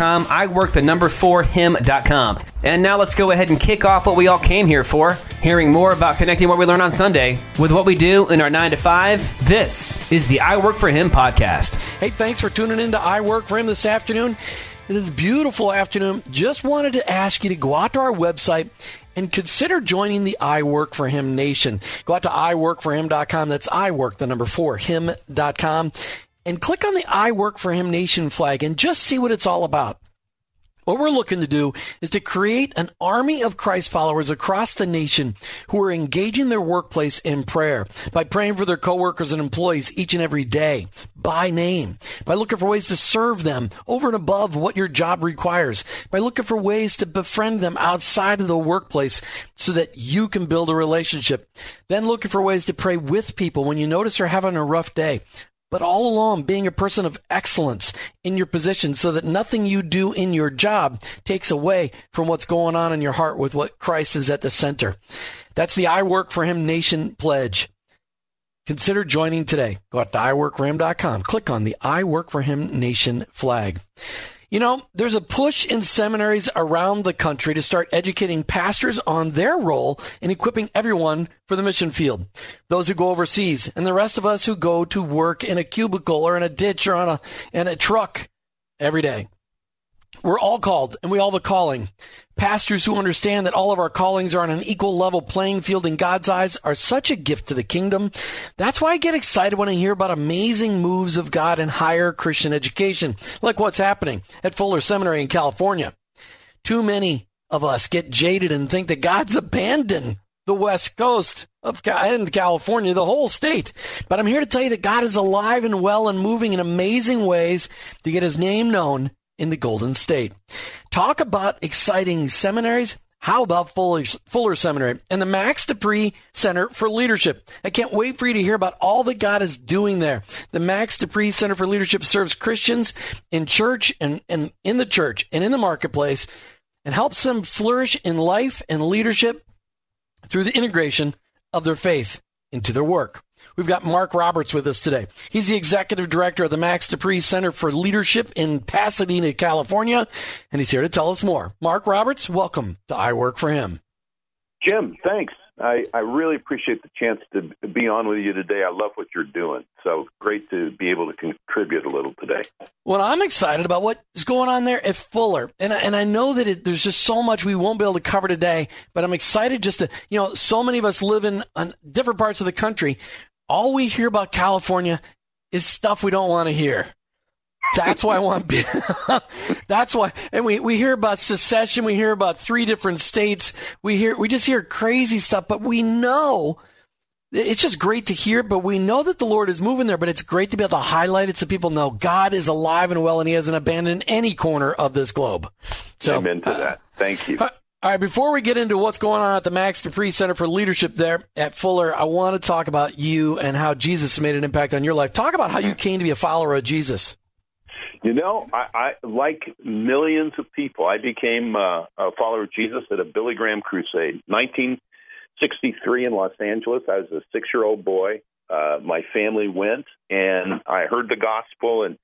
I work the number for him.com. And now let's go ahead and kick off what we all came here for, hearing more about connecting what we learn on Sunday with what we do in our 9 to 5. This is the I Work for Him podcast. Hey, thanks for tuning in to I Work for Him this afternoon. This beautiful afternoon. Just wanted to ask you to go out to our website and consider joining the I Work for Him Nation. Go out to iworkforhim.com. That's I work, the number four, him.com and click on the I Work for Him Nation flag and just see what it's all about. What we're looking to do is to create an army of Christ followers across the nation who are engaging their workplace in prayer by praying for their coworkers and employees each and every day by name, by looking for ways to serve them over and above what your job requires, by looking for ways to befriend them outside of the workplace so that you can build a relationship. Then looking for ways to pray with people when you notice they're having a rough day but all along being a person of excellence in your position so that nothing you do in your job takes away from what's going on in your heart with what Christ is at the center. That's the I Work for Him Nation pledge. Consider joining today. Go out to iworkforhim.com. Click on the I Work for Him Nation flag. You know, there's a push in seminaries around the country to start educating pastors on their role in equipping everyone for the mission field. Those who go overseas and the rest of us who go to work in a cubicle or in a ditch or on a, in a truck every day. We're all called and we all have a calling. Pastors who understand that all of our callings are on an equal level playing field in God's eyes are such a gift to the kingdom. That's why I get excited when I hear about amazing moves of God in higher Christian education, like what's happening at Fuller Seminary in California. Too many of us get jaded and think that God's abandoned the West Coast of and California, the whole state. But I'm here to tell you that God is alive and well and moving in amazing ways to get his name known in the Golden State. Talk about exciting seminaries. How about Fuller, Fuller Seminary and the Max De Pree Center for Leadership? I can't wait for you to hear about all that God is doing there. The Max De Pree Center for Leadership serves Christians in church and, and in the church and in the marketplace and helps them flourish in life and leadership through the integration of their faith into their work. We've got Mark Roberts with us today. He's the executive director of the Max De Pree Center for Leadership in Pasadena, California, and he's here to tell us more. Mark Roberts, welcome to I Work for Him. Jim, thanks. I, I really appreciate the chance to be on with you today. I love what you're doing. So great to be able to contribute a little today. Well, I'm excited about what's going on there at Fuller. And, and I know that it, there's just so much we won't be able to cover today, but I'm excited just to, you know, so many of us live in different parts of the country all we hear about California is stuff we don't want to hear. That's why I want. that's why, and we we hear about secession. We hear about three different states. We hear we just hear crazy stuff, but we know it's just great to hear. But we know that the Lord is moving there. But it's great to be able to highlight it so people know God is alive and well, and He hasn't abandoned any corner of this globe. So, amen to that. Thank you. Uh, all right, before we get into what's going on at the Max De Pree Center for Leadership there at Fuller, I want to talk about you and how Jesus made an impact on your life. Talk about how you came to be a follower of Jesus. You know, I, I like millions of people. I became uh, a follower of Jesus at a Billy Graham crusade, 1963 in Los Angeles. I was a six-year-old boy. Uh, my family went, and I heard the gospel and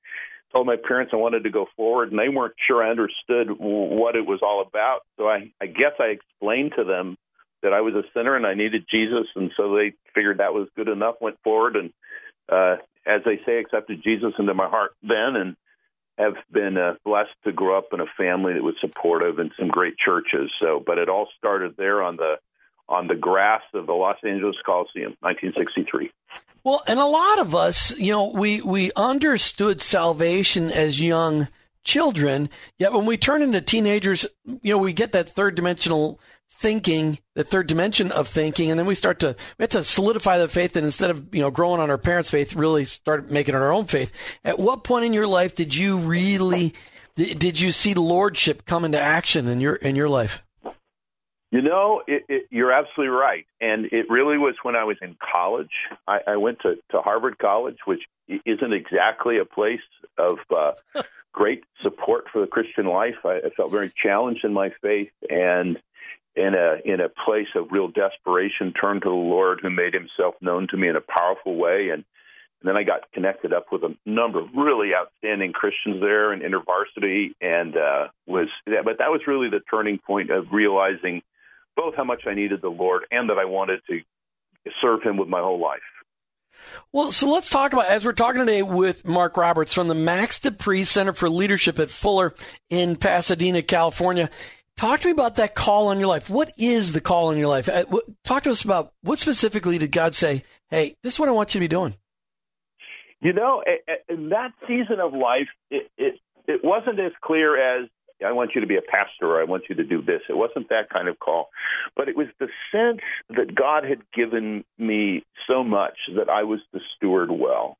told my parents I wanted to go forward, and they weren't sure I understood what it was all about. So I, I guess I explained to them that I was a sinner and I needed Jesus, and so they figured that was good enough. Went forward and, uh, as they say, accepted Jesus into my heart then, and have been uh, blessed to grow up in a family that was supportive and some great churches. So, but it all started there on the on the grass of the Los Angeles Coliseum, 1963. Well, and a lot of us, you know, we, we understood salvation as young children, yet when we turn into teenagers, you know, we get that third dimensional thinking, the third dimension of thinking, and then we start to we have to solidify the faith, and instead of you know growing on our parents' faith, really start making it our own faith. At what point in your life did you really did you see lordship come into action in your in your life? You know, it, it, you're absolutely right, and it really was when I was in college. I, I went to, to Harvard College, which isn't exactly a place of uh, great support for the Christian life. I, I felt very challenged in my faith, and in a in a place of real desperation, turned to the Lord, who made Himself known to me in a powerful way, and, and then I got connected up with a number of really outstanding Christians there in InterVarsity, and uh, was but that was really the turning point of realizing both how much I needed the Lord and that I wanted to serve Him with my whole life. Well, so let's talk about as we're talking today with Mark Roberts from the Max De Pree Center for Leadership at Fuller in Pasadena, California. Talk to me about that call on your life. What is the call on your life? Uh, talk to us about what specifically did God say, hey, this is what I want you to be doing? You know, in that season of life, it, it, it wasn't as clear as I want you to be a pastor or I want you to do this. It wasn't that kind of call. But it was the sense that God had given me so much that I was to steward well.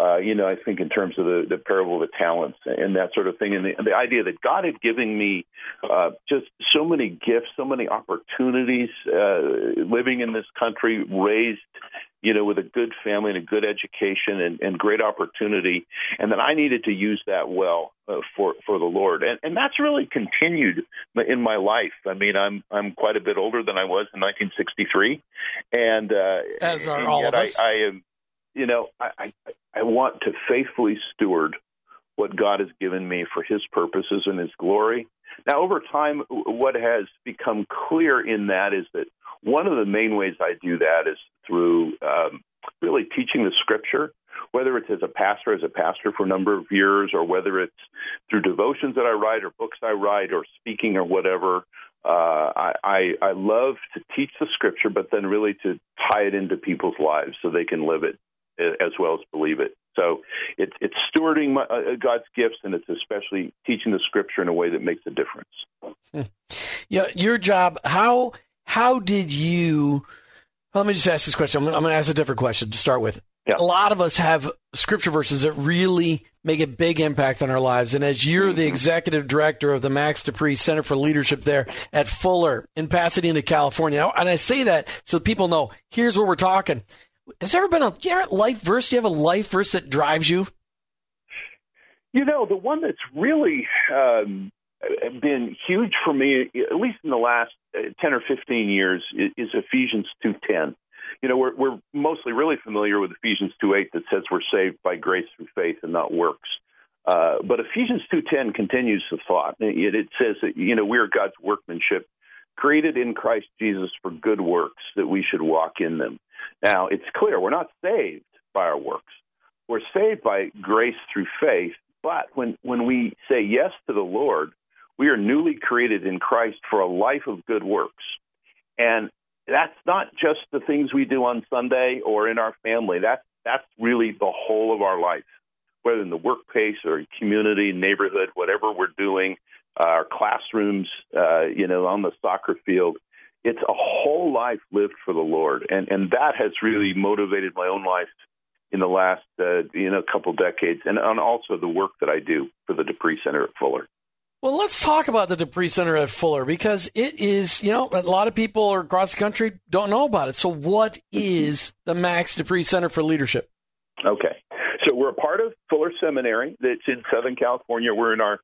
Uh, you know, I think in terms of the, the parable of the talents and that sort of thing, and the, the idea that God had given me uh, just so many gifts, so many opportunities, uh, living in this country, raised, you know, with a good family and a good education and, and great opportunity, and that I needed to use that well uh, for for the Lord, and and that's really continued in my life. I mean, I'm I'm quite a bit older than I was in 1963, and uh, as are and all of us. I, I am you know, I, I, I want to faithfully steward what God has given me for His purposes and His glory. Now, over time, what has become clear in that is that one of the main ways I do that is through um, really teaching the Scripture, whether it's as a pastor, as a pastor for a number of years, or whether it's through devotions that I write, or books I write, or speaking, or whatever. Uh, I, I, I love to teach the Scripture, but then really to tie it into people's lives so they can live it as well as believe it. So it's it's stewarding my, uh, God's gifts, and it's especially teaching the Scripture in a way that makes a difference. Hmm. Yeah, your job. How how did you? Let me just ask this question. I'm, I'm going to ask a different question to start with. Yeah. A lot of us have scripture verses that really make a big impact on our lives. And as you're the mm-hmm. executive director of the Max De Pree Center for Leadership there at Fuller in Pasadena, California, and I say that so people know here's where we're talking. Has there ever been a, you life verse? Do you have a life verse that drives you? You know, the one that's really um, been huge for me, at least in the last uh, 10 or 15 years, is Ephesians 2.10. You know, we're, we're mostly really familiar with Ephesians 2.8 that says we're saved by grace through faith and not works. Uh, but Ephesians 2.10 continues the thought. It, it says that, you know, we are God's workmanship, created in Christ Jesus for good works, that we should walk in them. Now, it's clear we're not saved by our works. We're saved by grace through faith. But when, when we say yes to the Lord, we are newly created in Christ for a life of good works. And that's not just the things we do on Sunday or in our family. That's, that's really the whole of our life, whether in the workplace or community, neighborhood, whatever we're doing, uh, our classrooms, uh, you know, on the soccer field it's a whole life lived for the Lord, and and that has really motivated my own life in the last uh, you know couple decades, and, and also the work that I do for the De Pree Center at Fuller. Well, let's talk about the De Pree Center at Fuller because it is, you know, a lot of people across the country don't know about it. So, what is the Max De Pree Center for Leadership? Okay. So, we're a part of Fuller Seminary that's in Southern California. We're in our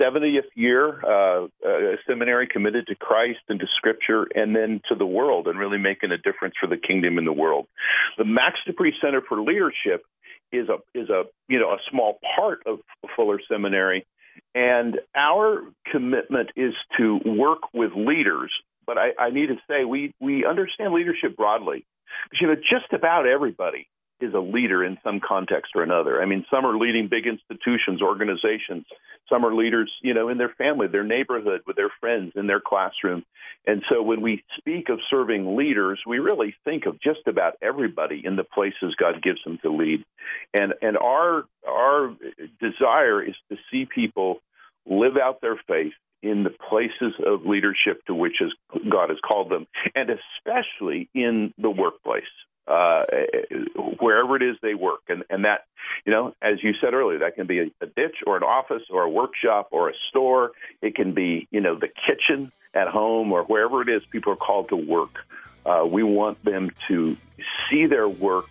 70th year, uh, a seminary committed to Christ and to Scripture, and then to the world, and really making a difference for the kingdom in the world. The Max De Pree Center for Leadership is a is a you know a small part of Fuller Seminary, and our commitment is to work with leaders. But I, I need to say we we understand leadership broadly, because you know just about everybody is a leader in some context or another. I mean, some are leading big institutions, organizations. Some are leaders, you know, in their family, their neighborhood, with their friends, in their classroom. And so when we speak of serving leaders, we really think of just about everybody in the places God gives them to lead. And and our our desire is to see people live out their faith in the places of leadership to which God has called them, and especially in the workplace, uh, wherever it is they work. And, and that, you know, as you said earlier, that can be a, a ditch or an office or a workshop or a store. It can be, you know, the kitchen at home or wherever it is people are called to work. Uh, we want them to see their work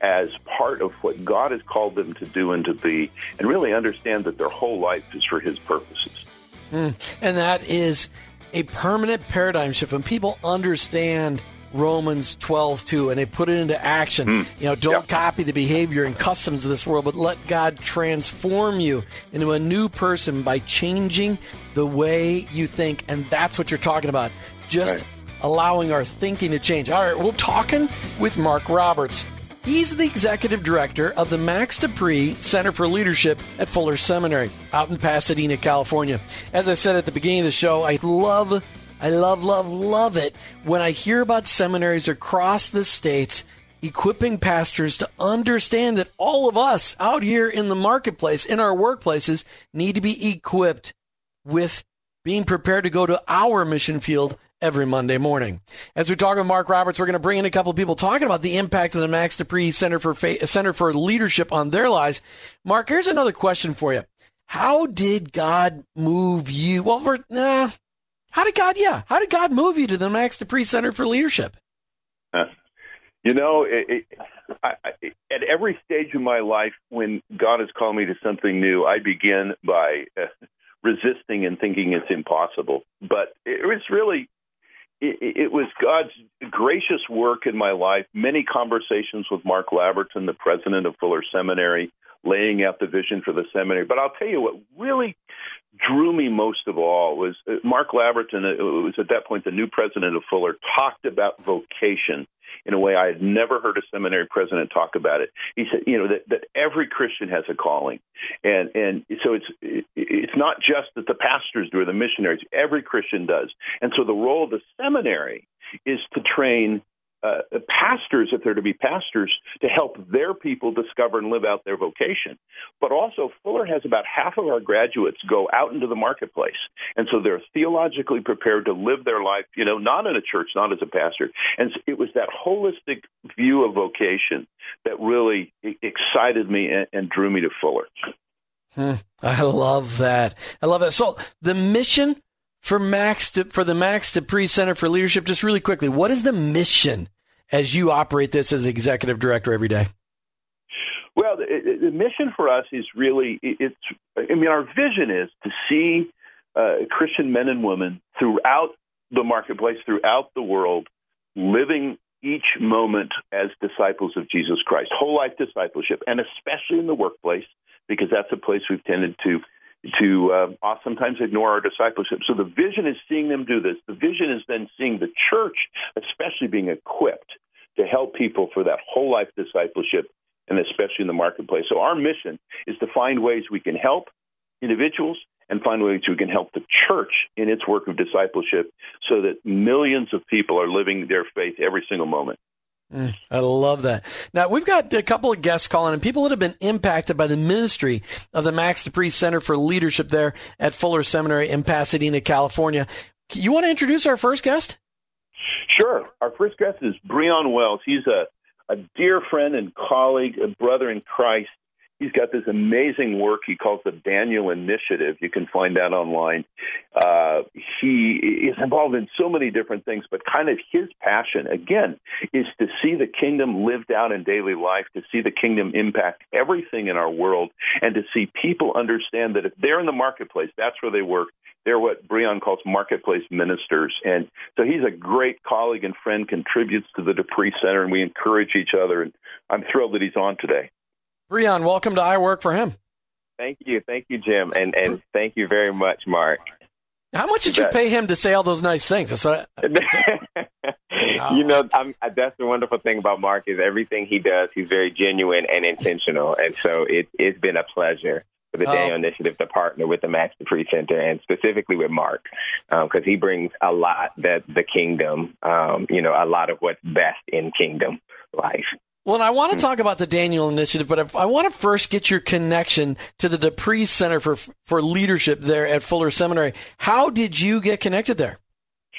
as part of what God has called them to do and to be, and really understand that their whole life is for His purposes. Mm. And that is a permanent paradigm shift. When people understand Romans 12, 2, and they put it into action, mm. you know, don't copy the behavior and customs of this world, but let God transform you into a new person by changing the way you think. And that's what you're talking about. Just right. allowing our thinking to change. All right, we're talking with Mark Roberts. He's the executive director of the Max De Pree Center for Leadership at Fuller Seminary out in Pasadena, California. As I said at the beginning of the show, I love, I love, love, love it when I hear about seminaries across the states equipping pastors to understand that all of us out here in the marketplace, in our workplaces, need to be equipped with being prepared to go to our mission field every Monday morning. As we talk with Mark Roberts, we're going to bring in a couple of people talking about the impact of the Max De Pree Center for Center for Leadership on their lives. Mark, here's another question for you. How did God move you? Well, for, nah, how did God, yeah, how did God move you to the Max De Pree Center for Leadership? You know, it, it, I, at every stage of my life, when God has called me to something new, I begin by uh, resisting and thinking it's impossible. But it was really it, it, was God's gracious work in my life. Many conversations with Mark Labberton, the president of Fuller Seminary, laying out the vision for the seminary. But I'll tell you what really drew me most of all was uh, Mark Labberton, uh, was at that point the new president of Fuller, talked about vocation in a way I had never heard a seminary president talk about it. He said, you know, that, that every Christian has a calling, and and so it's it's not just that the pastors do or the missionaries. Every Christian does, and so the role of the seminary is to train uh, pastors, if they're to be pastors, to help their people discover and live out their vocation. But also, Fuller has about half of our graduates go out into the marketplace. And so they're theologically prepared to live their life, you know, not in a church, not as a pastor. And it was that holistic view of vocation that really excited me and, and drew me to Fuller. Hmm. I love that. I love that. So the mission for Max to, for the Max De Pree Center for Leadership, just really quickly, what is the mission as you operate this as executive director every day? Well, the, the mission for us is really it's. I mean, our vision is to see uh, Christian men and women throughout the marketplace, throughout the world, living each moment as disciples of Jesus Christ, whole life discipleship, and especially in the workplace, because that's a place we've tended to to uh, sometimes ignore our discipleship. So the vision is seeing them do this. The vision is then seeing the church, especially being equipped to help people for that whole life discipleship, and especially in the marketplace. So our mission is to find ways we can help individuals and find ways we can help the church in its work of discipleship so that millions of people are living their faith every single moment. Mm, I love that. Now, we've got a couple of guests calling and people that have been impacted by the ministry of the Max De Pree Center for Leadership there at Fuller Seminary in Pasadena, California. You want to introduce our first guest? Sure. Our first guest is Breon Wells. He's a, a dear friend and colleague, a brother in Christ. He's got this amazing work he calls the Daniel Initiative. You can find that online. Uh, he is involved in so many different things, but kind of his passion, again, is to see the kingdom lived out in daily life, to see the kingdom impact everything in our world, and to see people understand that if they're in the marketplace, that's where they work. They're what Breon calls marketplace ministers. And so he's a great colleague and friend, contributes to the De Pree Center, and we encourage each other. And I'm thrilled that he's on today. Breon, welcome to I Work for Him. Thank you. Thank you, Jim. And, and thank you very much, Mark. How much did you pay him to say all those nice things? That's what I, You know, I'm, that's the wonderful thing about Mark is everything he does, he's very genuine and intentional, and so it, it's been a pleasure for the oh. Daniel Initiative to partner with the Max De Pree Center and specifically with Mark because um, he brings a lot that the kingdom, um, you know, a lot of what's best in kingdom life. Well, I want to talk about the Daniel Initiative, but I want to first get your connection to the De Pree Center for for Leadership there at Fuller Seminary. How did you get connected there?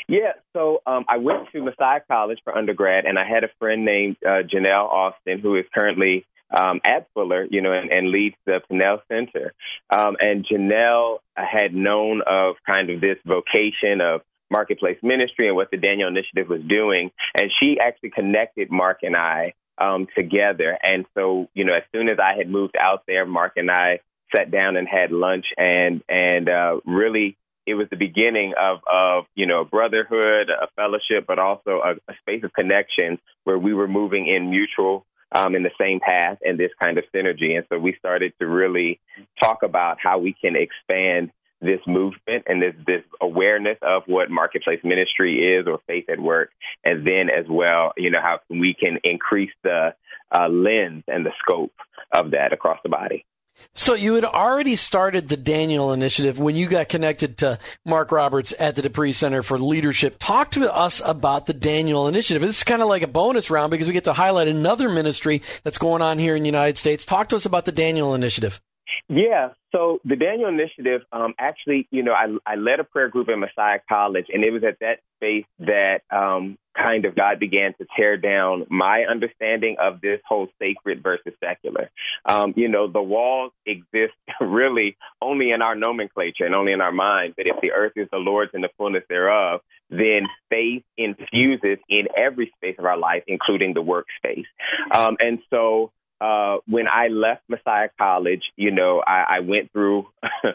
Yeah, so um, I went to Messiah College for undergrad, and I had a friend named uh, Janelle Austin, who is currently um, at Fuller, you know, and, and leads the Pinnell Center. Um, and Janelle had known of kind of this vocation of marketplace ministry and what the Daniel Initiative was doing, and she actually connected Mark and I um, together. And so, you know, as soon as I had moved out there, Mark and I sat down and had lunch, and and uh, really, it was the beginning of of you know brotherhood, a fellowship, but also a, a space of connection where we were moving in mutual. Um, in the same path and this kind of synergy. And so we started to really talk about how we can expand this movement and this this awareness of what marketplace ministry is or faith at work, and then as well, you know, how we can increase the uh, lens and the scope of that across the body. So you had already started the Daniel Initiative when you got connected to Mark Roberts at the De Pree Center for Leadership. Talk to us about the Daniel Initiative. This is kind of like a bonus round because we get to highlight another ministry that's going on here in the United States. Talk to us about the Daniel Initiative. Yeah. So the Daniel Initiative, um, actually, you know, I, I led a prayer group at Messiah College, and it was at that space that um, kind of God began to tear down my understanding of this whole sacred versus secular. Um, you know, the walls exist really only in our nomenclature and only in our minds. But if the earth is the Lord's and the fullness thereof, then faith infuses in every space of our life, including the workspace. Um, and so uh, when I left Messiah College, you know, I, I went through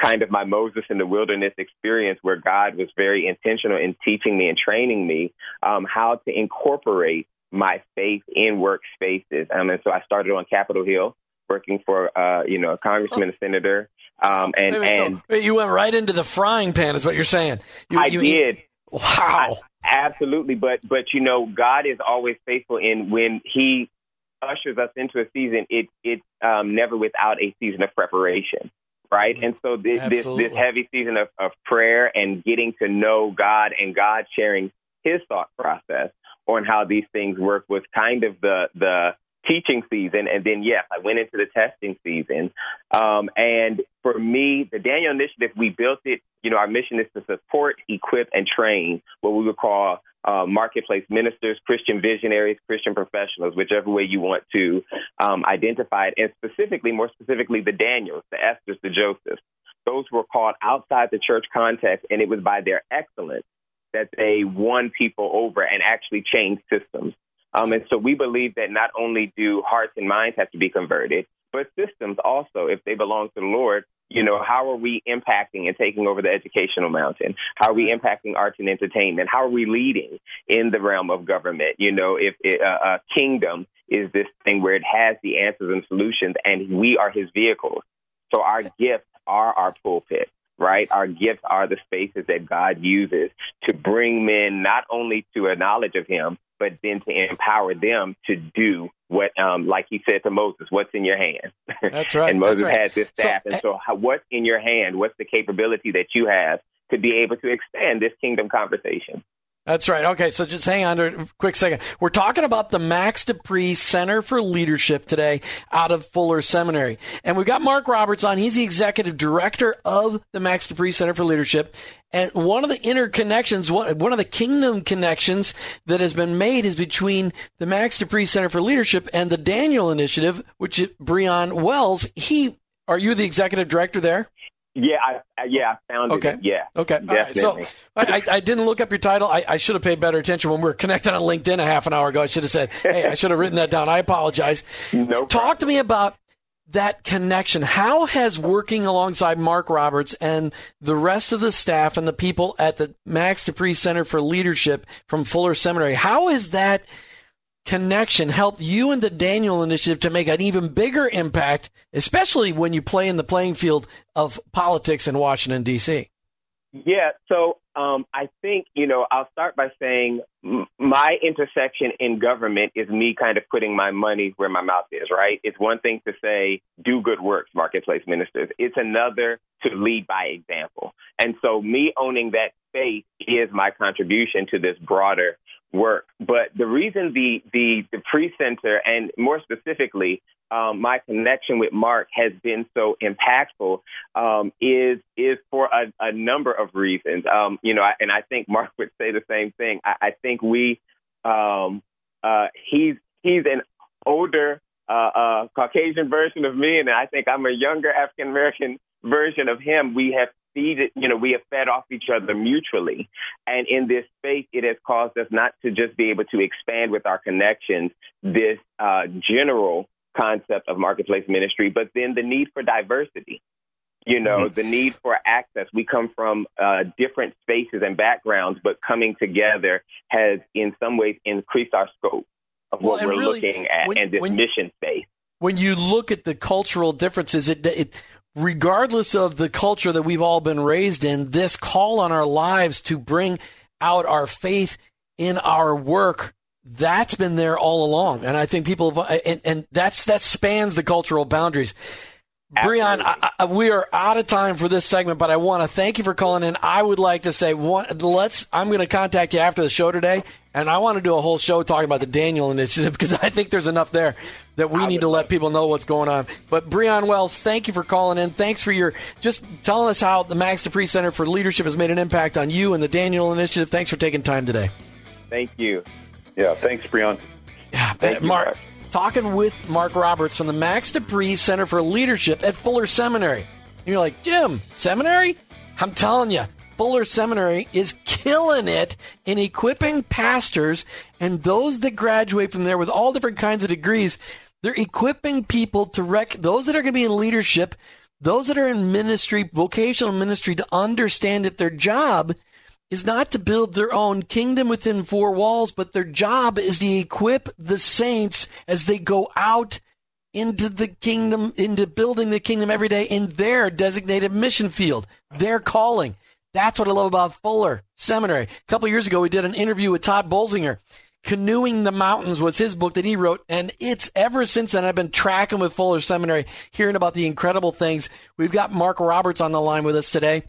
kind of my Moses in the wilderness experience where God was very intentional in teaching me and training me um, how to incorporate my faith in workspaces. Um, and so I started on Capitol Hill working for, uh, you know, a congressman, a senator. Um, and, and so you went right into the frying pan is what you're saying. You, I you, did. Wow. I, absolutely. But, but, you know, God is always faithful in when he ushers us into a season, it it's um, never without a season of preparation, right? And so this this, this heavy season of, of prayer and getting to know God and God sharing His thought process on how these things work was kind of the the teaching season. And then yes, I went into the testing season. Um, and for me, the Daniel Initiative, we built it. You know, our mission is to support, equip, and train what we would call uh, marketplace ministers, Christian visionaries, Christian professionals, whichever way you want to um, identify it, and specifically, more specifically, the Daniels, the Esthers, the Josephs. Those were called outside the church context, and it was by their excellence that they won people over and actually changed systems. Um, and so we believe that not only do hearts and minds have to be converted, but systems also, if they belong to the Lord, you know, how are we impacting and taking over the educational mountain? How are we impacting arts and entertainment? How are we leading in the realm of government? You know, if it, uh, a kingdom is this thing where it has the answers and solutions, and we are his vehicles. So our gifts are our pulpit right? Our gifts are the spaces that God uses to bring men not only to a knowledge of Him, but then to empower them to do what, um, like he said to Moses, what's in your hand? That's right. and Moses right. had this staff. So, and so, how, what's in your hand? What's the capability that you have to be able to expand this kingdom conversation? That's right. Okay, so just hang on a quick second. We're talking about the Max De Pree Center for Leadership today out of Fuller Seminary. And we've got Mark Roberts on. He's the executive director of the Max De Pree Center for Leadership. And one of the interconnections, one of the kingdom connections that has been made is between the Max De Pree Center for Leadership and the Daniel Initiative, which Breon Wells, he, are you the executive director there? Yeah, I, yeah, I found okay. it. Yeah. Okay. So I, I, didn't look up your title. I, I, should have paid better attention when we were connected on LinkedIn a half an hour ago. I should have said, hey, I should have written that down. I apologize. No Talk to me about that connection. How has working alongside Mark Roberts and the rest of the staff and the people at the Max De Pree Center for Leadership from Fuller Seminary, how is that – connection helped you and the Daniel Initiative to make an even bigger impact, especially when you play in the playing field of politics in Washington, D.C.? Yeah, so um, I think, you know, I'll start by saying my intersection in government is me kind of putting my money where my mouth is, right? It's one thing to say, do good works, marketplace ministers. It's another to lead by example. And so me owning that space is my contribution to this broader work. But the reason the, the, the pre-center and more specifically, um, my connection with Mark has been so impactful um, is is for a, a, number of reasons. Um, you know, I, and I think Mark would say the same thing. I, I think we um, uh, he's he's an older uh, uh, Caucasian version of me, and I think I'm a younger African American version of him. We have feed you know, we have fed off each other mutually. And in this space, it has caused us not to just be able to expand with our connections, this uh, general concept of marketplace ministry, but then the need for diversity. You know, mm-hmm. the need for access. We come from uh, different spaces and backgrounds, but coming together has, in some ways, increased our scope of well, what we're really, looking at when, and this when, mission space. When you look at the cultural differences, it, it regardless of the culture that we've all been raised in, this call on our lives to bring out our faith in our work that's been there all along, and I think people have, and, and that's that spans the cultural boundaries. Breon, I, I, we are out of time for this segment, but I want to thank you for calling in. I would like to say, one, let's. I'm going to contact you after the show today, and I want to do a whole show talking about the Daniel Initiative because I think there's enough there that we need to let people know what's going on. But Breon Wells, thank you for calling in. Thanks for your just telling us how the Max De Pree Center for Leadership has made an impact on you and the Daniel Initiative. Thanks for taking time today. Thank you. Yeah, thanks, Breon. Yeah, Thank Mark. Mark. Talking with Mark Roberts from the Max De Pree Center for Leadership at Fuller Seminary. And you're like, Jim, seminary? I'm telling you, Fuller Seminary is killing it in equipping pastors and those that graduate from there with all different kinds of degrees. They're equipping people to rec those that are going to be in leadership, those that are in ministry, vocational ministry, to understand that their job is not to build their own kingdom within four walls, but their job is to equip the saints as they go out into the kingdom, into building the kingdom every day in their designated mission field, their calling. That's what I love about Fuller Seminary. A couple years ago, we did an interview with Todd Bolsinger. Canoeing the Mountains was his book that he wrote. And it's ever since then, I've been tracking with Fuller Seminary, hearing about the incredible things. We've got Mark Roberts on the line with us today.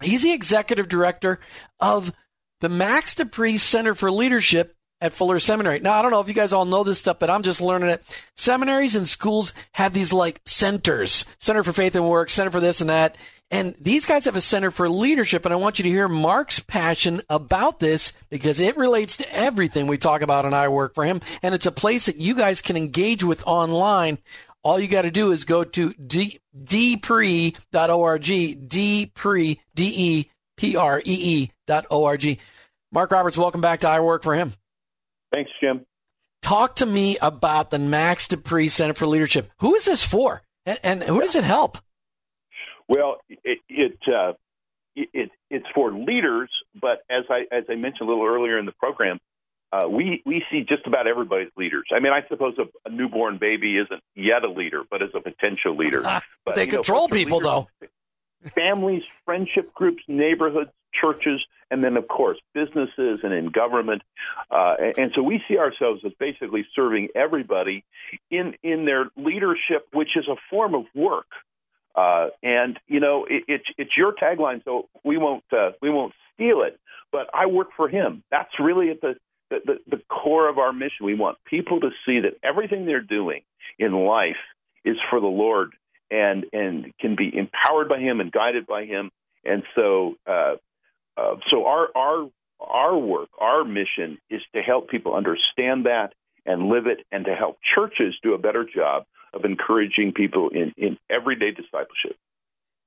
He's the executive director of the Max De Pree Center for Leadership at Fuller Seminary. Now, I don't know if you guys all know this stuff, but I'm just learning it. Seminaries and schools have these like centers, Center for Faith and Work, Center for this and that. And these guys have a center for leadership. And I want you to hear Mark's passion about this because it relates to everything we talk about in I Work for Him. And it's a place that you guys can engage with online all you got to do is go to d- depree.org, dpree, D-E-P-R-E-E dot O-R-G. Mark Roberts, welcome back to I Work for Him. Thanks, Jim. Talk to me about the Max De Pree Center for Leadership. Who is this for, and, and who does it help? Well, it, it, uh, it, it's for leaders, but as I as I mentioned a little earlier in the program, uh, we we see just about everybody's leaders. I mean, I suppose a, a, newborn baby isn't yet a leader, but is a potential leader. But they control know, people, leaders, though. Families, friendship groups, neighborhoods, churches, and then of course businesses and in government. Uh, and, and so we see ourselves as basically serving everybody in in their leadership, which is a form of work. Uh, and you know, it, it's it's your tagline, so we won't uh, we won't steal it. But I work for him. That's really at the the, the, the core of our mission. We want people to see that everything they're doing in life is for the Lord and and can be empowered by Him and guided by Him. And so, uh, uh, so our our our work, our mission is to help people understand that and live it, and to help churches do a better job of encouraging people in in everyday discipleship.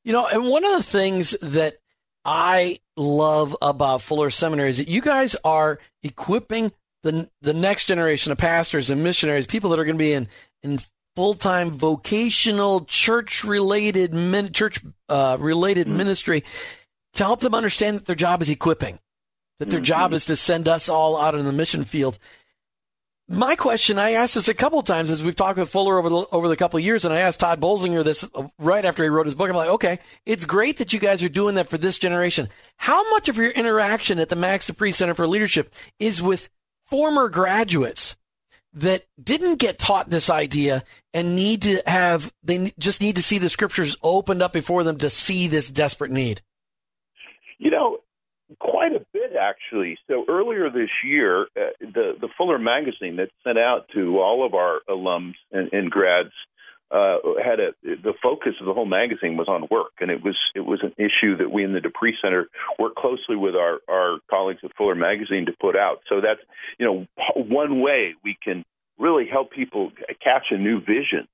You know, and one of the things that I love about Fuller Seminary is that you guys are equipping the the next generation of pastors and missionaries, people that are going to be in in full time vocational church related min, church uh, related mm-hmm. ministry to help them understand that their job is equipping, that their mm-hmm. job is to send us all out in the mission field. My question, I asked this a couple times as we've talked with Fuller over the, over the couple of years, and I asked Todd Bolsinger this right after he wrote his book. I'm like, okay, it's great that you guys are doing that for this generation. How much of your interaction at the Max De Pree Center for Leadership is with former graduates that didn't get taught this idea and need to have, they just need to see the scriptures opened up before them to see this desperate need? You know, quite a bit actually. So earlier this year, uh, the the Fuller magazine that sent out to all of our alums and, and grads uh, had a the focus of the whole magazine was on work, and it was it was an issue that we in the De Pree Center worked closely with our our colleagues at Fuller magazine to put out. So that's you know one way we can really help people catch a new vision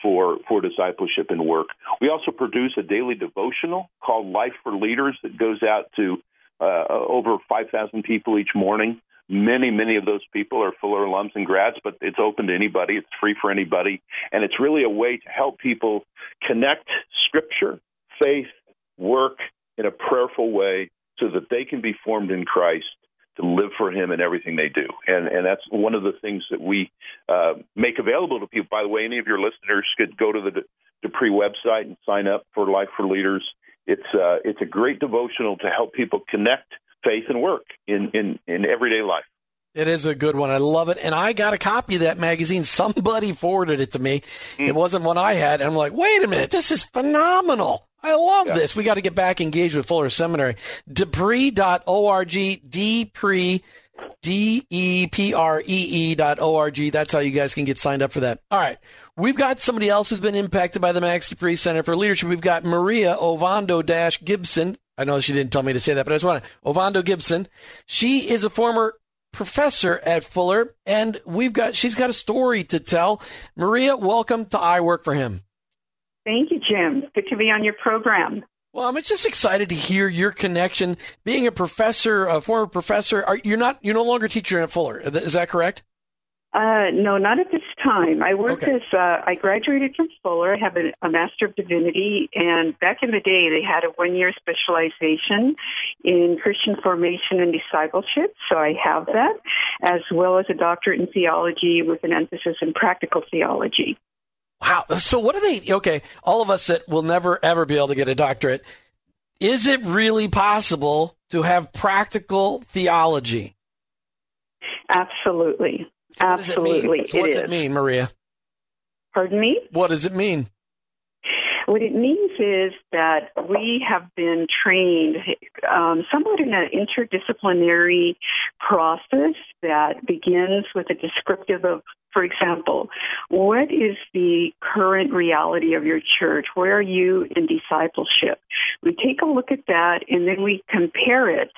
for for discipleship and work. We also produce a daily devotional called Life for Leaders that goes out to uh, over 5,000 people each morning. Many, many of those people are Fuller alums and grads, but it's open to anybody. It's free for anybody. And it's really a way to help people connect scripture, faith, work in a prayerful way so that they can be formed in Christ to live for him in everything they do. And and that's one of the things that we uh, make available to people. By the way, any of your listeners could go to the De website and sign up for Life for Leaders it's uh, it's a great devotional to help people connect faith and work in, in, in everyday life. It is a good one. I love it. And I got a copy of that magazine. Somebody forwarded it to me. Mm. It wasn't one I had. And I'm like, wait a minute, this is phenomenal. I love yeah. this. We got to get back engaged with Fuller Seminary. Depree.org, Depree, D E P R E E dot O R G. That's how you guys can get signed up for that. All right. We've got somebody else who's been impacted by the Max De Pree Center for Leadership. We've got Maria Ovando Gibson. I know she didn't tell me to say that, but I just want to Ovando Gibson. She is a former professor at Fuller, and we've got she's got a story to tell. Maria, welcome to I Work for Him. Thank you, Jim. Good to be on your program. Well, I'm just excited to hear your connection. Being a professor, a former professor, are, you're not you're no longer teaching at Fuller. Is that correct? Uh, no, not at this time. I worked okay. as uh, I graduated from Fuller. I have a, a Master of Divinity, and back in the day, they had a one-year specialization in Christian formation and discipleship. So I have that, as well as a doctorate in theology with an emphasis in practical theology. Wow. So what are they? Okay, all of us that will never ever be able to get a doctorate. Is it really possible to have practical theology? Absolutely. So Absolutely. So what does it mean, Maria? Pardon me? What does it mean? What it means is that we have been trained um, somewhat in an interdisciplinary process that begins with a descriptive of for example, what is the current reality of your church? Where are you in discipleship? We take a look at that and then we compare it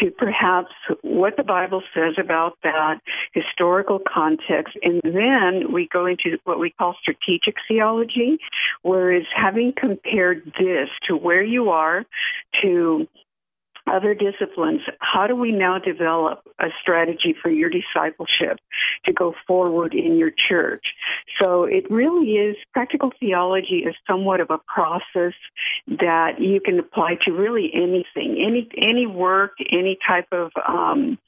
to perhaps what the Bible says about that historical context. And then we go into what we call strategic theology, whereas having compared this to where you are to other disciplines, how do we now develop a strategy for your discipleship to go forward in your church? So it really is, practical theology is somewhat of a process that you can apply to really anything, any, any work, any type of, um,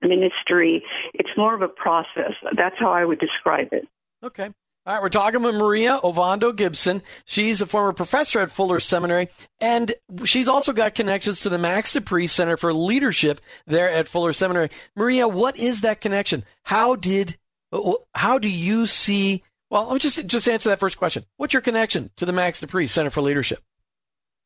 ministry. It's more of a process. That's how I would describe it. Okay. All right, we're talking with Maria Ovando Gibson. She's a former professor at Fuller Seminary, and she's also got connections to the Max De Pree Center for Leadership there at Fuller Seminary. Maria, what is that connection? How did, how do you see? Well, just just answer that first question. What's your connection to the Max De Pree Center for Leadership?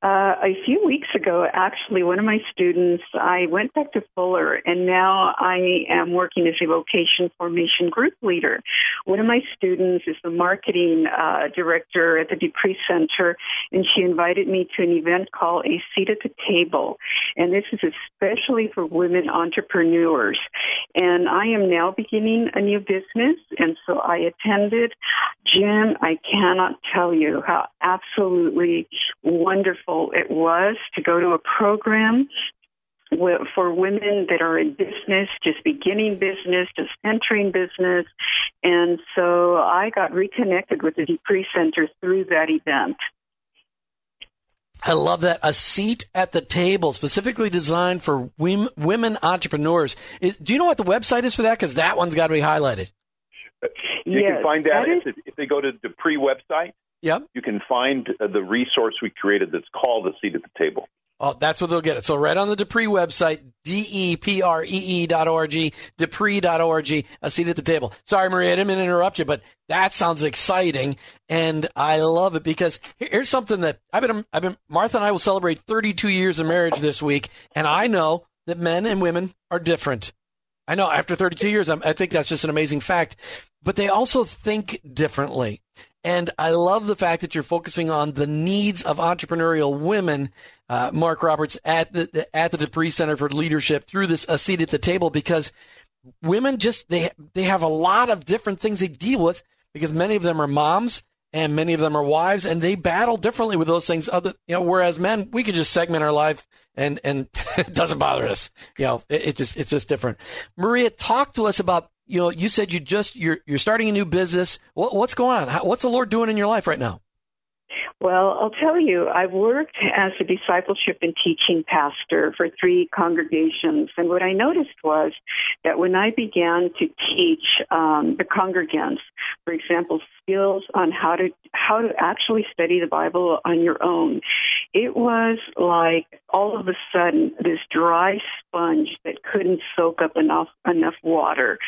Uh, a few weeks ago, actually, one of my students, I went back to Fuller, and now I am working as a vocation formation group leader. One of my students is the marketing uh, director at the De Pree Center, and she invited me to an event called A Seat at the Table. And this is especially for women entrepreneurs. And I am now beginning a new business, and so I attended. Jim, I cannot tell you how absolutely wonderful it was to go to a program for women that are in business, just beginning business, just entering business. And so I got reconnected with the De Pree Center through that event. I love that. A seat at the table, specifically designed for women entrepreneurs. Do you know what the website is for that? Because that one's got to be highlighted. You yes, can find that, that is... if they go to the pre website. Yep. You can find uh, the resource we created that's called the seat at the table. Oh, that's where they'll get it. So right on the Depree website, D-E-P-R-E-E dot O-R-G, Depree dot O-R-G, a seat at the table. Sorry, Maria, I didn't mean to interrupt you, but that sounds exciting. And I love it because here's something that I've been, I've been, Martha and I will celebrate 32 years of marriage this week. And I know that men and women are different. I know after 32 years, I'm, I think that's just an amazing fact, but they also think differently. And I love the fact that you're focusing on the needs of entrepreneurial women, uh, Mark Roberts, at the at the De Pree Center for Leadership through this a seat at the table because women just they they have a lot of different things they deal with because many of them are moms and many of them are wives and they battle differently with those things. Other you know whereas men we can just segment our life and and it doesn't bother us. You know it, it just it's just different. Maria talk to us about you know, you said you just you're you're starting a new business. What, what's going on? How, what's the Lord doing in your life right now? Well, I'll tell you, I've worked as a discipleship and teaching pastor for three congregations. And what I noticed was that when I began to teach um, the congregants, for example, skills on how to how to actually study the Bible on your own, it was like all of a sudden this dry sponge that couldn't soak up enough enough water,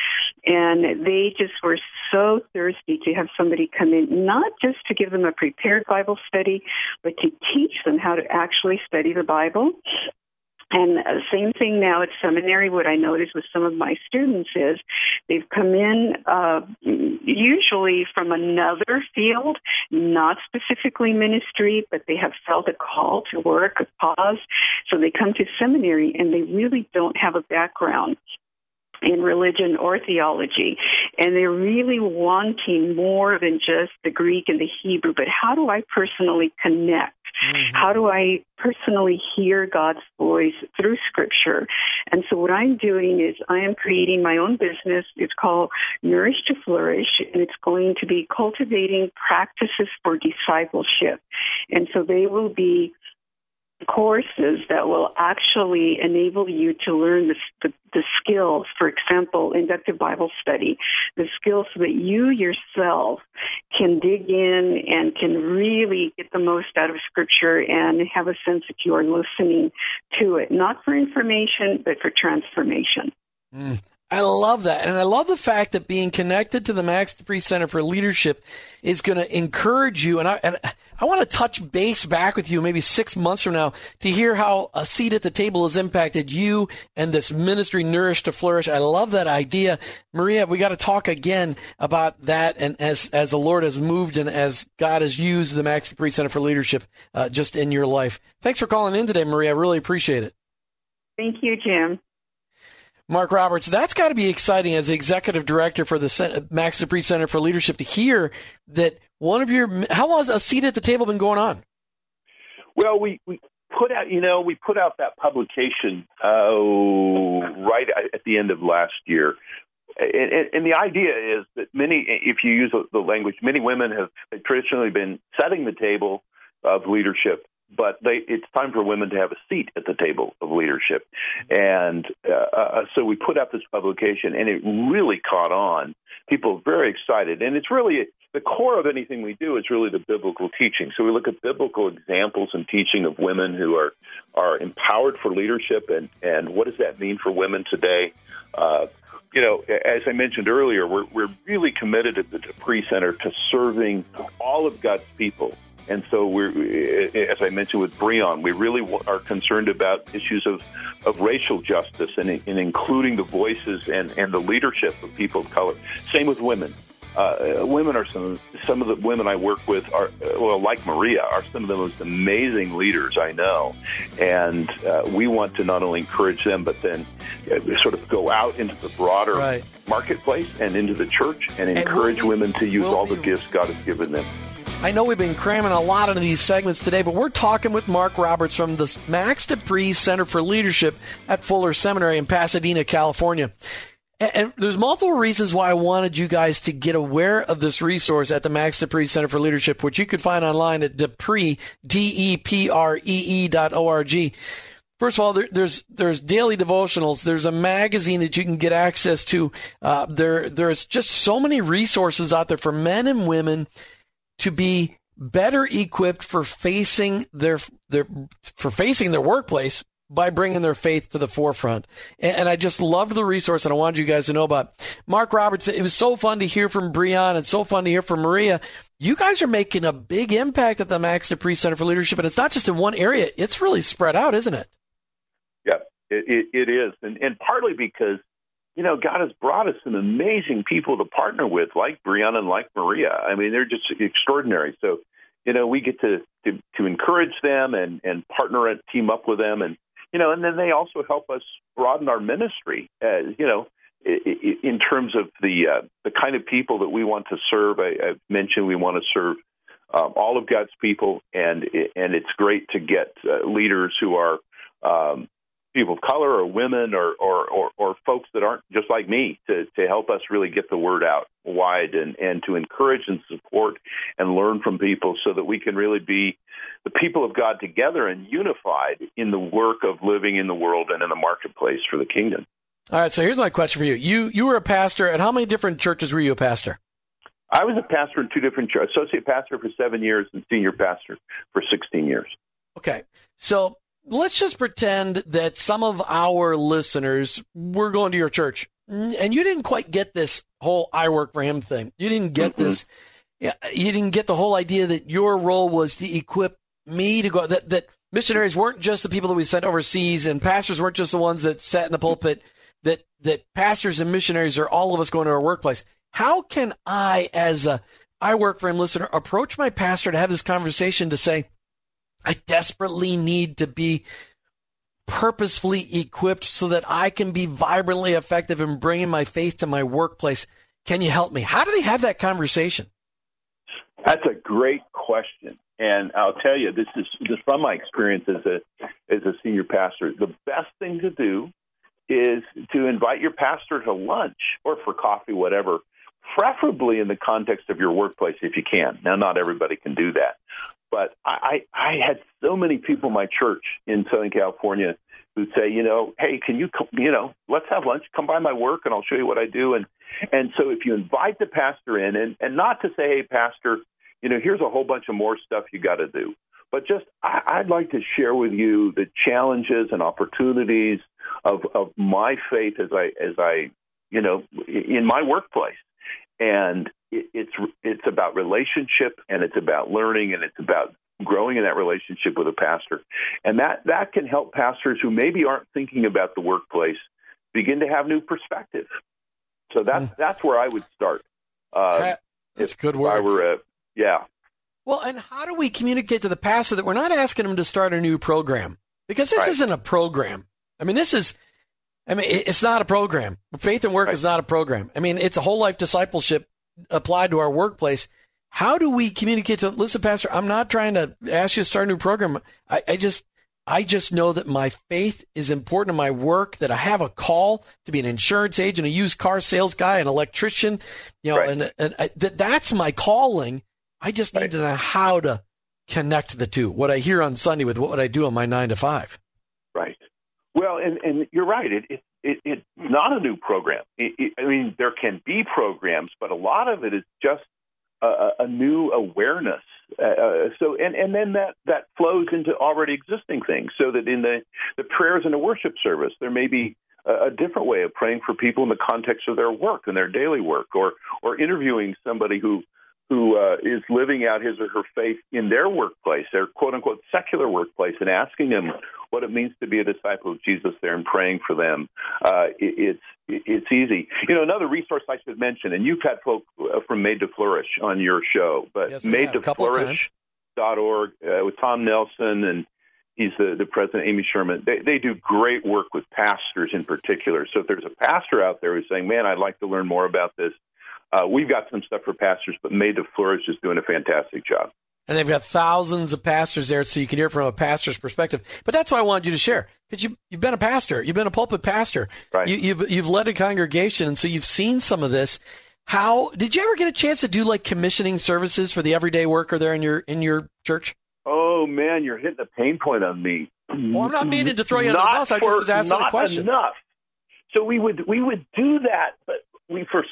and they just were so thirsty to have somebody come in, not just to give them a prepared Bible study, but to teach them how to actually study the Bible. And uh, same thing now at seminary. What I notice with some of my students is they've come in uh, usually from another field, not specifically ministry, but they have felt a call to work, a pause. So they come to seminary and they really don't have a background in religion or theology. And they're really wanting more than just the Greek and the Hebrew, but how do I personally connect? Mm-hmm. How do I personally hear God's voice through scripture? And so what I'm doing is I am creating my own business. It's called Nourish to Flourish, and it's going to be cultivating practices for discipleship. And so they will be courses that will actually enable you to learn the, the, the, skills, for example, inductive Bible study, the skills so that you yourself can dig in and can really get the most out of Scripture and have a sense that you are listening to it, not for information, but for transformation. Mm. I love that. And I love the fact that being connected to the Max De Pree Center for Leadership is going to encourage you. And I, and I want to touch base back with you maybe six months from now to hear how a seat at the table has impacted you and this ministry, Nourish to Flourish. I love that idea. Maria, we got to talk again about that. And as, as the Lord has moved and as God has used the Max De Pree Center for Leadership uh, just in your life. Thanks for calling in today, Maria. I really appreciate it. Thank you, Jim. Mark Roberts, that's got to be exciting as executive director for the Max De Pree Center for Leadership to hear that one of your how long has a seat at the table been going on? Well, we, we put out, you know, we put out that publication uh, right at the end of last year. And, and, the idea is that many, if you use the language, many women have traditionally been setting the table of leadership but they, it's time for women to have a seat at the table of leadership. And uh, uh, so we put out this publication, and it really caught on. People are very excited, and it's really the core of anything we do is really the biblical teaching. So we look at biblical examples and teaching of women who are are empowered for leadership, and and what does that mean for women today? Uh, you know, as I mentioned earlier, we're, we're really committed at the De Pree Center to serving all of God's people and so we're, as I mentioned with Breon, we really are concerned about issues of, of racial justice and, and including the voices and, and the leadership of people of color. Same with women. Uh, women are some some of the women I work with are well, like Maria, are some of the most amazing leaders I know, and uh, we want to not only encourage them, but then uh, sort of go out into the broader right. marketplace and into the church and encourage and we'll, women to use we'll all the gifts God has given them. I know we've been cramming a lot into these segments today, but we're talking with Mark Roberts from the Max De Pree Center for Leadership at Fuller Seminary in Pasadena, California. And there's multiple reasons why I wanted you guys to get aware of this resource at the Max De Pree Center for Leadership, which you can find online at Depree, D-E-P-R-E-E dot O-R-G. First of all, there, there's there's daily devotionals. There's a magazine that you can get access to. Uh, there there's just so many resources out there for men and women to be better equipped for facing their their for facing their workplace by bringing their faith to the forefront. And, and, I just loved the resource, and I wanted you guys to know about Mark Roberts. It was so fun to hear from Breon and so fun to hear from Maria. You guys are making a big impact at the Max De Pree Center for Leadership, and it's not just in one area; it's really spread out, isn't it? Yeah, it, it, it is, and, and partly because you know God has brought us some amazing people to partner with, like Breon and like Maria. I mean, they're just extraordinary. So you know, we get to, to, to encourage them and, and partner and team up with them. And, you know, and then they also help us broaden our ministry, as, you know, in terms of the uh, the kind of people that we want to serve. I, I've mentioned we want to serve um, all of God's people, and and it's great to get uh, leaders who are um, people of color or women or, or, or, or, folks that aren't just like me to, to help us really get the word out wide and, and to encourage and support and learn from people so that we can really be the people of God together and unified in the work of living in the world and in the marketplace for the kingdom. All right, so here's my question for you. You you were a pastor at how many different churches were you a pastor? I was a pastor in two different churches, associate pastor for 7 years and senior pastor for 16 years. Okay. So let's just pretend that some of our listeners were going to your church and you didn't quite get this whole I work for him thing. You didn't get mm-hmm. this. You didn't get the whole idea that your role was to equip me to go, that, that missionaries weren't just the people that we sent overseas and pastors weren't just the ones that sat in the pulpit, that, that pastors and missionaries are all of us going to our workplace. How can I, as a I work for him listener, approach my pastor to have this conversation to say, I desperately need to be purposefully equipped so that I can be vibrantly effective in bringing my faith to my workplace. Can you help me? How do they have that conversation? That's a great question. And I'll tell you, this is just from my experience as a as a senior pastor. The best thing to do is to invite your pastor to lunch or for coffee, whatever, preferably in the context of your workplace if you can. Now, not everybody can do that, but I, I had so many people in my church in Southern California who'd say, you know, hey, can you, come, you know, let's have lunch. Come by my work, and I'll show you what I do. And and so if you invite the pastor in, and and not to say, hey, pastor, you know, here's a whole bunch of more stuff you got to do, but just I, I'd like to share with you the challenges and opportunities of of my faith as I as I, you know, in my workplace. And it's it's about relationship and it's about learning and it's about growing in that relationship with a pastor and that that can help pastors who maybe aren't thinking about the workplace begin to have new perspective so that's mm. that's where i would start uh, that's good word. I were, uh, yeah well and how do we communicate to the pastor that we're not asking him to start a new program because this right. isn't a program i mean this is I mean, it's not a program. Faith and work right. is not a program. I mean, it's a whole life discipleship applied to our workplace. How do we communicate to listen, Pastor? I'm not trying to ask you to start a new program. I, I just I just know that my faith is important in my work, that I have a call to be an insurance agent, a used car sales guy, an electrician, you know, right. and, and I, that that's my calling. I just need right. to know how to connect the two, what I hear on Sunday with what I do on my nine to five. Right. Well, and, and you're right. It, it, it, it's not a new program. It, it, I mean, there can be programs, but a lot of it is just a, a new awareness. Uh, uh, so, and, and then that, that flows into already existing things. So that in the, the prayers in a worship service, there may be a, a different way of praying for people in the context of their work and their daily work, or or interviewing somebody who who uh, is living out his or her faith in their workplace, their quote unquote secular workplace, and asking them what it means to be a disciple of Jesus there and praying for them. Uh, it, it's it's easy. You know, another resource I should mention, and you've had folk uh, from Made to Flourish on your show, but yes, Made to Flourish dot org uh, with Tom Nelson and he's the, the president, Amy Sherman. They, they do great work with pastors in particular. So if there's a pastor out there who's saying, man, I'd like to learn more about this, uh, we've got some stuff for pastors, but Made to Flourish is doing a fantastic job. and they've got thousands of pastors there, so you can hear from a pastor's perspective. But that's why I wanted you to share because you you've been a pastor, you've been a pulpit pastor, right. you, you've you've led a congregation, and so you've seen some of this. How did you ever get a chance to do like commissioning services for the everyday worker there in your in your church? Oh man, you're hitting a pain point on me. Well, I'm not meaning to throw you under the bus. I just was asking a question. Enough. So we would we would do that, but we for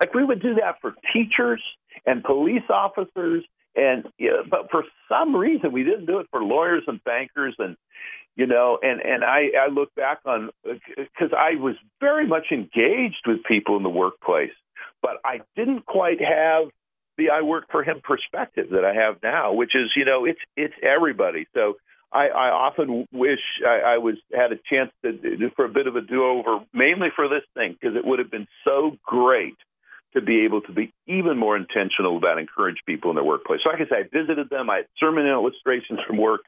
like we would do that for teachers and police officers, and you know, but for some reason we didn't do it for lawyers and bankers and you know and and I I look back on uh, because I was very much engaged with people in the workplace, but I didn't quite have the I work for him perspective that I have now, which is you know it's it's everybody. So I, I often wish I, I was had a chance to for a bit of a do over, mainly for this thing, because it would have been so great to be able to be even more intentional about encourage people in their workplace. So like I said, I visited them, I had sermon illustrations from work,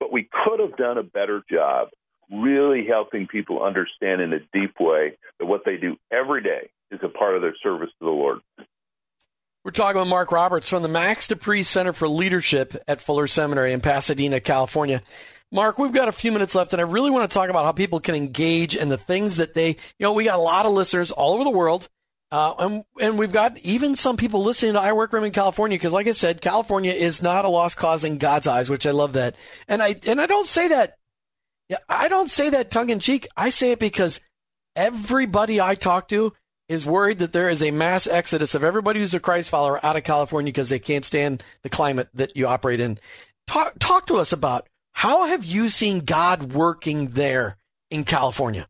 but we could have done a better job really helping people understand in a deep way that what they do every day is a part of their service to the Lord. We're talking with Mark Roberts from the Max De Pree Center for Leadership at Fuller Seminary in Pasadena, California. Mark, we've got a few minutes left, and I really want to talk about how people can engage in the things that they, you know, we got a lot of listeners all over the world. Uh, and, and we've got even some people listening to I Work Room in California because, like I said, California is not a lost cause in God's eyes, which I love that. And I and I don't say that, I don't say that tongue in cheek. I say it because everybody I talk to is worried that there is a mass exodus of everybody who's a Christ follower out of California because they can't stand the climate that you operate in. Talk, talk to us about how have you seen God working there in California?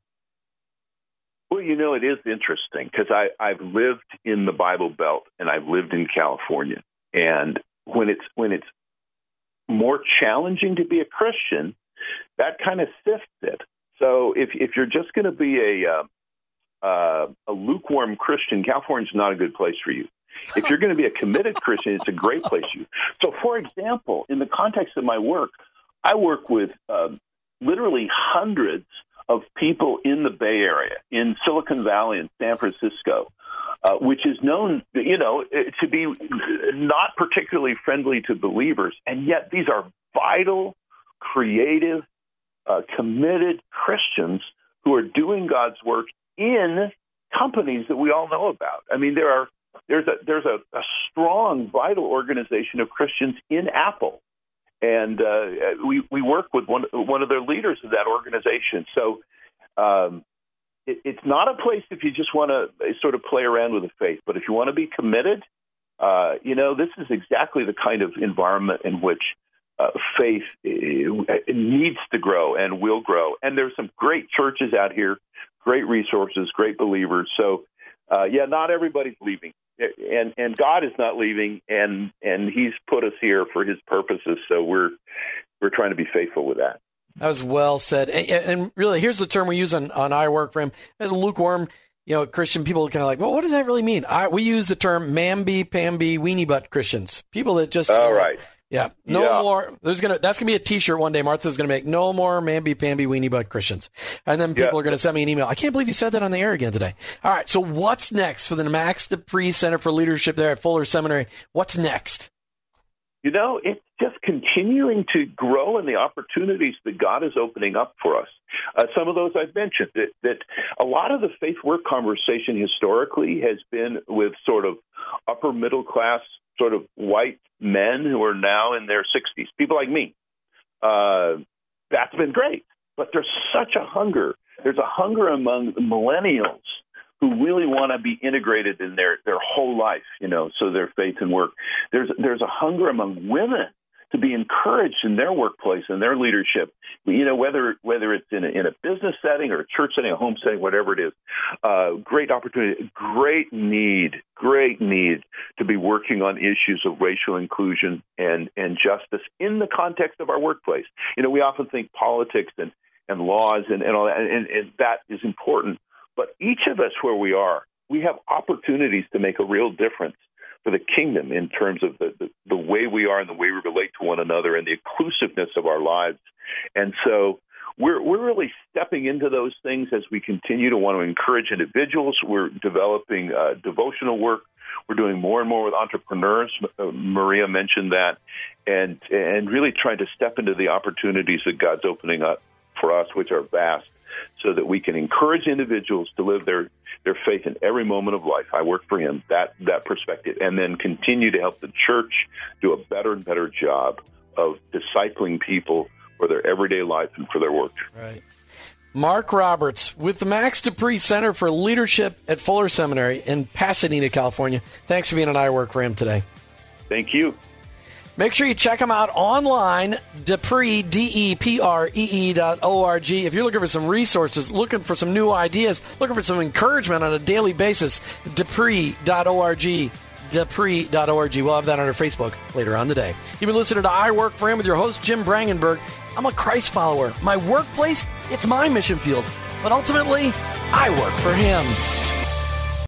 Well, you know, it is interesting because I've lived in the Bible Belt and I've lived in California. And when it's when it's more challenging to be a Christian, that kind of sifts it. So if if you're just going to be a uh, uh, a lukewarm Christian, California's not a good place for you. If you're going to be a committed Christian, it's a great place for you. So, for example, in the context of my work, I work with uh, literally hundreds of people in the Bay Area, in Silicon Valley and San Francisco, uh, which is known, you know, to be not particularly friendly to believers, and yet these are vital, creative, uh, committed Christians who are doing God's work in companies that we all know about. I mean, there are there's a there's a, a strong, vital organization of Christians in Apple, and uh, we we work with one one of their leaders of that organization. So. Um, it, it's not a place if you just want to sort of play around with the faith, but if you want to be committed, uh, you know, this is exactly the kind of environment in which uh, faith uh, needs to grow and will grow. And there's some great churches out here great resources, great believers. So, uh, yeah, not everybody's leaving, and and God is not leaving, and and He's put us here for His purposes. So we're we're trying to be faithful with that. That was well said. And, and really, here's the term we use on on I work for him. Lukewarm, you know, Christian people kind of like, well, what does that really mean? I, we use the term mamby pamby weenie butt Christians, people that just all right. Yeah, no yeah. more. There's gonna that's gonna be a T-shirt one day. Martha's gonna make no more mamby pamby weenie butt Christians, and then people yeah. are gonna send me an email. I can't believe you said that on the air again today. All right, so what's next for the Max De Pree Center for Leadership there at Fuller Seminary? What's next? You know, it's just continuing to grow in the opportunities that God is opening up for us. Uh, some of those I've mentioned that, that a lot of the faith work conversation historically has been with sort of upper middle class sort of white men who are now in their 60s, people like me. Uh, that's been great. But there's such a hunger. There's a hunger among millennials who really want to be integrated in their, their whole life, you know, so their faith and work. There's, there's a hunger among women to be encouraged in their workplace and their leadership. You know, whether whether it's in a, in a business setting or a church setting, a home setting, whatever it is, uh, great opportunity, great need, great need to be working on issues of racial inclusion and and justice in the context of our workplace. You know, we often think politics and and laws and, and all that, and, and that is important. But each of us, where we are, we have opportunities to make a real difference for the kingdom in terms of the, the, the way we are and the way we relate to one another and the inclusiveness of our lives. And so we're, we're really stepping into those things as we continue to want to encourage individuals. We're developing uh, devotional work. We're doing more and more with entrepreneurs. Uh, Maria mentioned that, and and really trying to step into the opportunities that God's opening up for us, which are vast, so that we can encourage individuals to live their their faith in every moment of life. I work for Him. That that perspective, and then continue to help the church do a better and better job of discipling people for their everyday life and for their work. Right. Mark Roberts with the Max De Pree Center for Leadership at Fuller Seminary in Pasadena, California. Thanks for being on I Work for Him today. Thank you. Make sure you check them out online, Depree, D-E-P-R-E-E dot O-R-G. If you're looking for some resources, looking for some new ideas, looking for some encouragement on a daily basis, Depree.org, Depree.org. We'll have that on our Facebook later on today. You've been listening to I Work for Him with your host, Jim Brangenberg. I'm a Christ follower. My workplace, it's my mission field. But ultimately, I work for Him.